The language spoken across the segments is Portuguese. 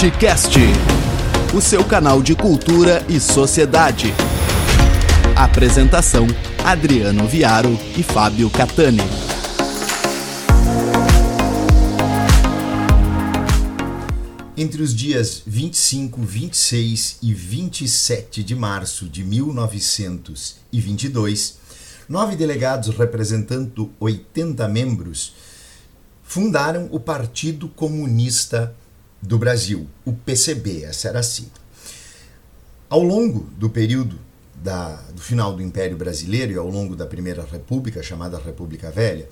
Artcast, o seu canal de cultura e sociedade. Apresentação: Adriano Viaro e Fábio Catani. Entre os dias 25, 26 e 27 de março de 1922, nove delegados representando 80 membros fundaram o Partido Comunista do Brasil, o PCB, essa era a sigla. Ao longo do período da, do final do Império Brasileiro e ao longo da Primeira República, chamada República Velha,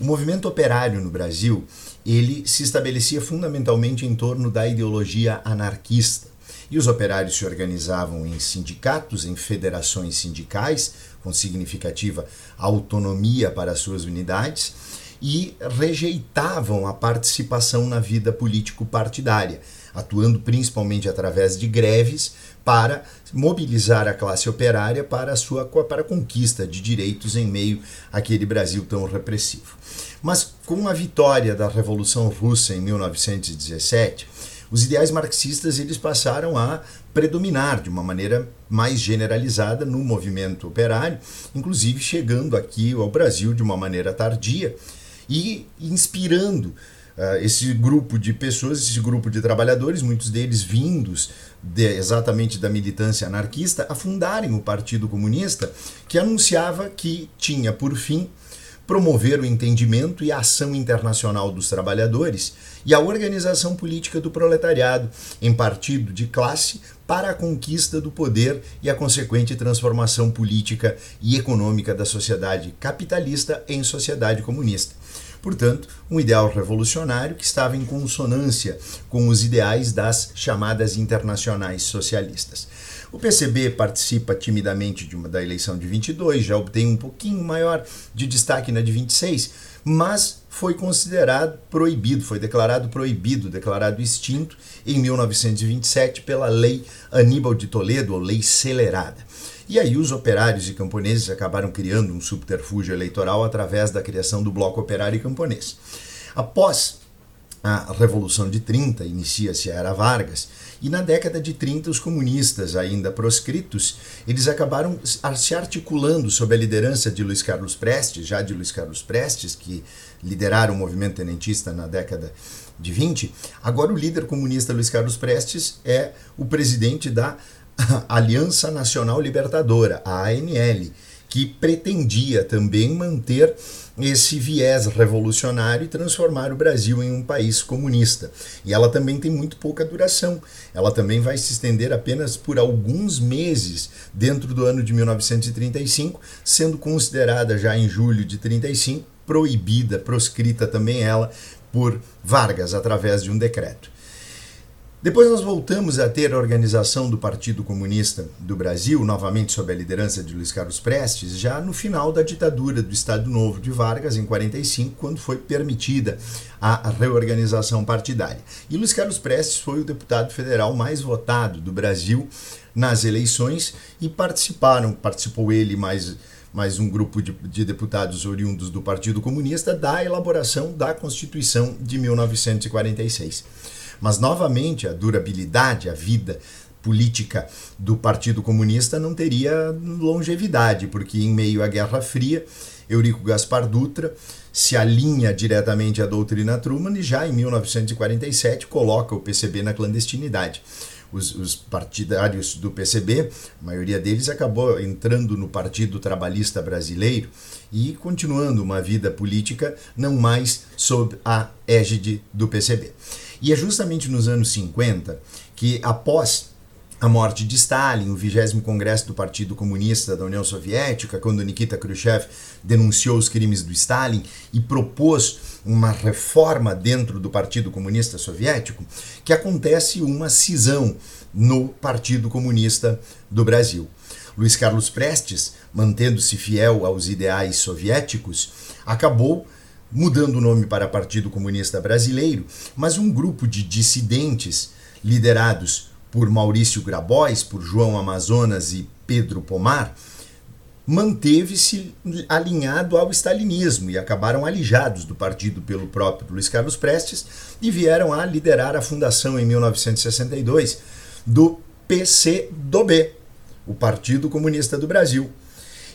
o movimento operário no Brasil ele se estabelecia fundamentalmente em torno da ideologia anarquista. E os operários se organizavam em sindicatos, em federações sindicais, com significativa autonomia para suas unidades, e rejeitavam a participação na vida político-partidária, atuando principalmente através de greves para mobilizar a classe operária para a sua para a conquista de direitos em meio àquele Brasil tão repressivo. Mas com a vitória da Revolução Russa em 1917, os ideais marxistas eles passaram a predominar de uma maneira mais generalizada no movimento operário, inclusive chegando aqui ao Brasil de uma maneira tardia e inspirando uh, esse grupo de pessoas, esse grupo de trabalhadores, muitos deles vindos de, exatamente da militância anarquista, a fundarem o Partido Comunista, que anunciava que tinha por fim promover o entendimento e a ação internacional dos trabalhadores e a organização política do proletariado em partido de classe para a conquista do poder e a consequente transformação política e econômica da sociedade capitalista em sociedade comunista. Portanto, um ideal revolucionário que estava em consonância com os ideais das chamadas internacionais socialistas. O PCB participa timidamente de uma, da eleição de 22, já obtém um pouquinho maior de destaque na de 26, mas foi considerado proibido, foi declarado proibido, declarado extinto em 1927 pela Lei Aníbal de Toledo, ou Lei Celerada. E aí os operários e camponeses acabaram criando um subterfúgio eleitoral através da criação do Bloco Operário e Camponês. Após a Revolução de 30, inicia-se a Era Vargas, e na década de 30 os comunistas, ainda proscritos, eles acabaram se articulando sob a liderança de Luiz Carlos Prestes, já de Luiz Carlos Prestes, que lideraram o movimento tenentista na década de 20. Agora o líder comunista Luiz Carlos Prestes é o presidente da Aliança Nacional Libertadora, a ANL, que pretendia também manter esse viés revolucionário e transformar o Brasil em um país comunista. E ela também tem muito pouca duração. Ela também vai se estender apenas por alguns meses dentro do ano de 1935, sendo considerada já em julho de 35 proibida, proscrita também ela por Vargas através de um decreto. Depois nós voltamos a ter a organização do Partido Comunista do Brasil, novamente sob a liderança de Luiz Carlos Prestes, já no final da ditadura do Estado Novo de Vargas, em 45, quando foi permitida a reorganização partidária. E Luiz Carlos Prestes foi o deputado federal mais votado do Brasil nas eleições e participaram, participou ele mais mais um grupo de, de, deputados oriundos do Partido Comunista da elaboração da Constituição de 1946. Mas, novamente, a durabilidade, a vida política do Partido Comunista não teria longevidade, porque em meio à Guerra Fria, Eurico Gaspar Dutra se alinha diretamente à doutrina Truman e já em 1947 coloca o PCB na clandestinidade. Os, os, partidários do PCB, a maioria deles acabou entrando no Partido Trabalhista Brasileiro e continuando uma vida política não mais sob a égide do PCB. E é justamente nos anos 50 que, após a morte de Stalin, o 20 Congresso do Partido Comunista da União Soviética, quando Nikita Khrushchev denunciou os crimes do Stalin e propôs uma reforma dentro do Partido Comunista Soviético, que acontece uma cisão no Partido Comunista do Brasil. Luiz Carlos Prestes, mantendo-se fiel aos ideais soviéticos, acabou mudando o nome para Partido Comunista Brasileiro, mas um grupo de dissidentes liderados por Maurício Grabois, por João Amazonas e Pedro Pomar, manteve-se alinhado ao stalinismo e acabaram alijados do partido pelo próprio Luiz Carlos Prestes e vieram a liderar a fundação em 1962 do PCdoB, o Partido Comunista do Brasil.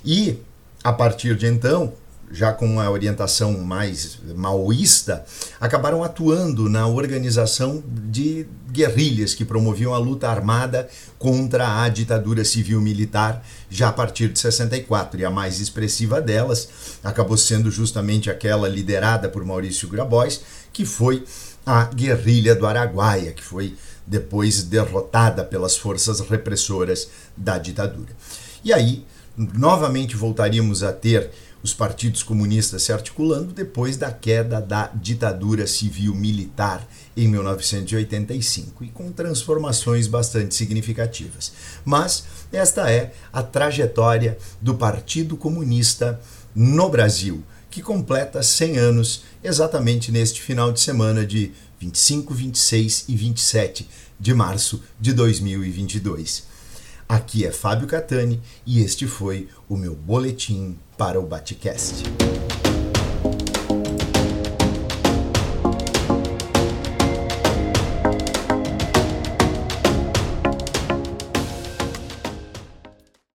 E a partir de então, já com uma orientação mais maoísta, acabaram atuando na organização de guerrilhas que promoviam a luta armada contra a ditadura civil-militar já a partir de 64. E a mais expressiva delas acabou sendo justamente aquela liderada por Maurício Grabois, que foi a guerrilha do Araguaia, que foi depois derrotada pelas forças repressoras da ditadura. E aí, novamente voltaríamos a ter os partidos comunistas se articulando depois da queda da ditadura civil-militar em 1985 e com transformações bastante significativas. Mas esta é a trajetória do Partido Comunista no Brasil, que completa 100 anos exatamente neste final de semana de 25, 26 e 27 de março de 2022. Aqui é Fábio Catani e este foi o meu boletim para o Batcast.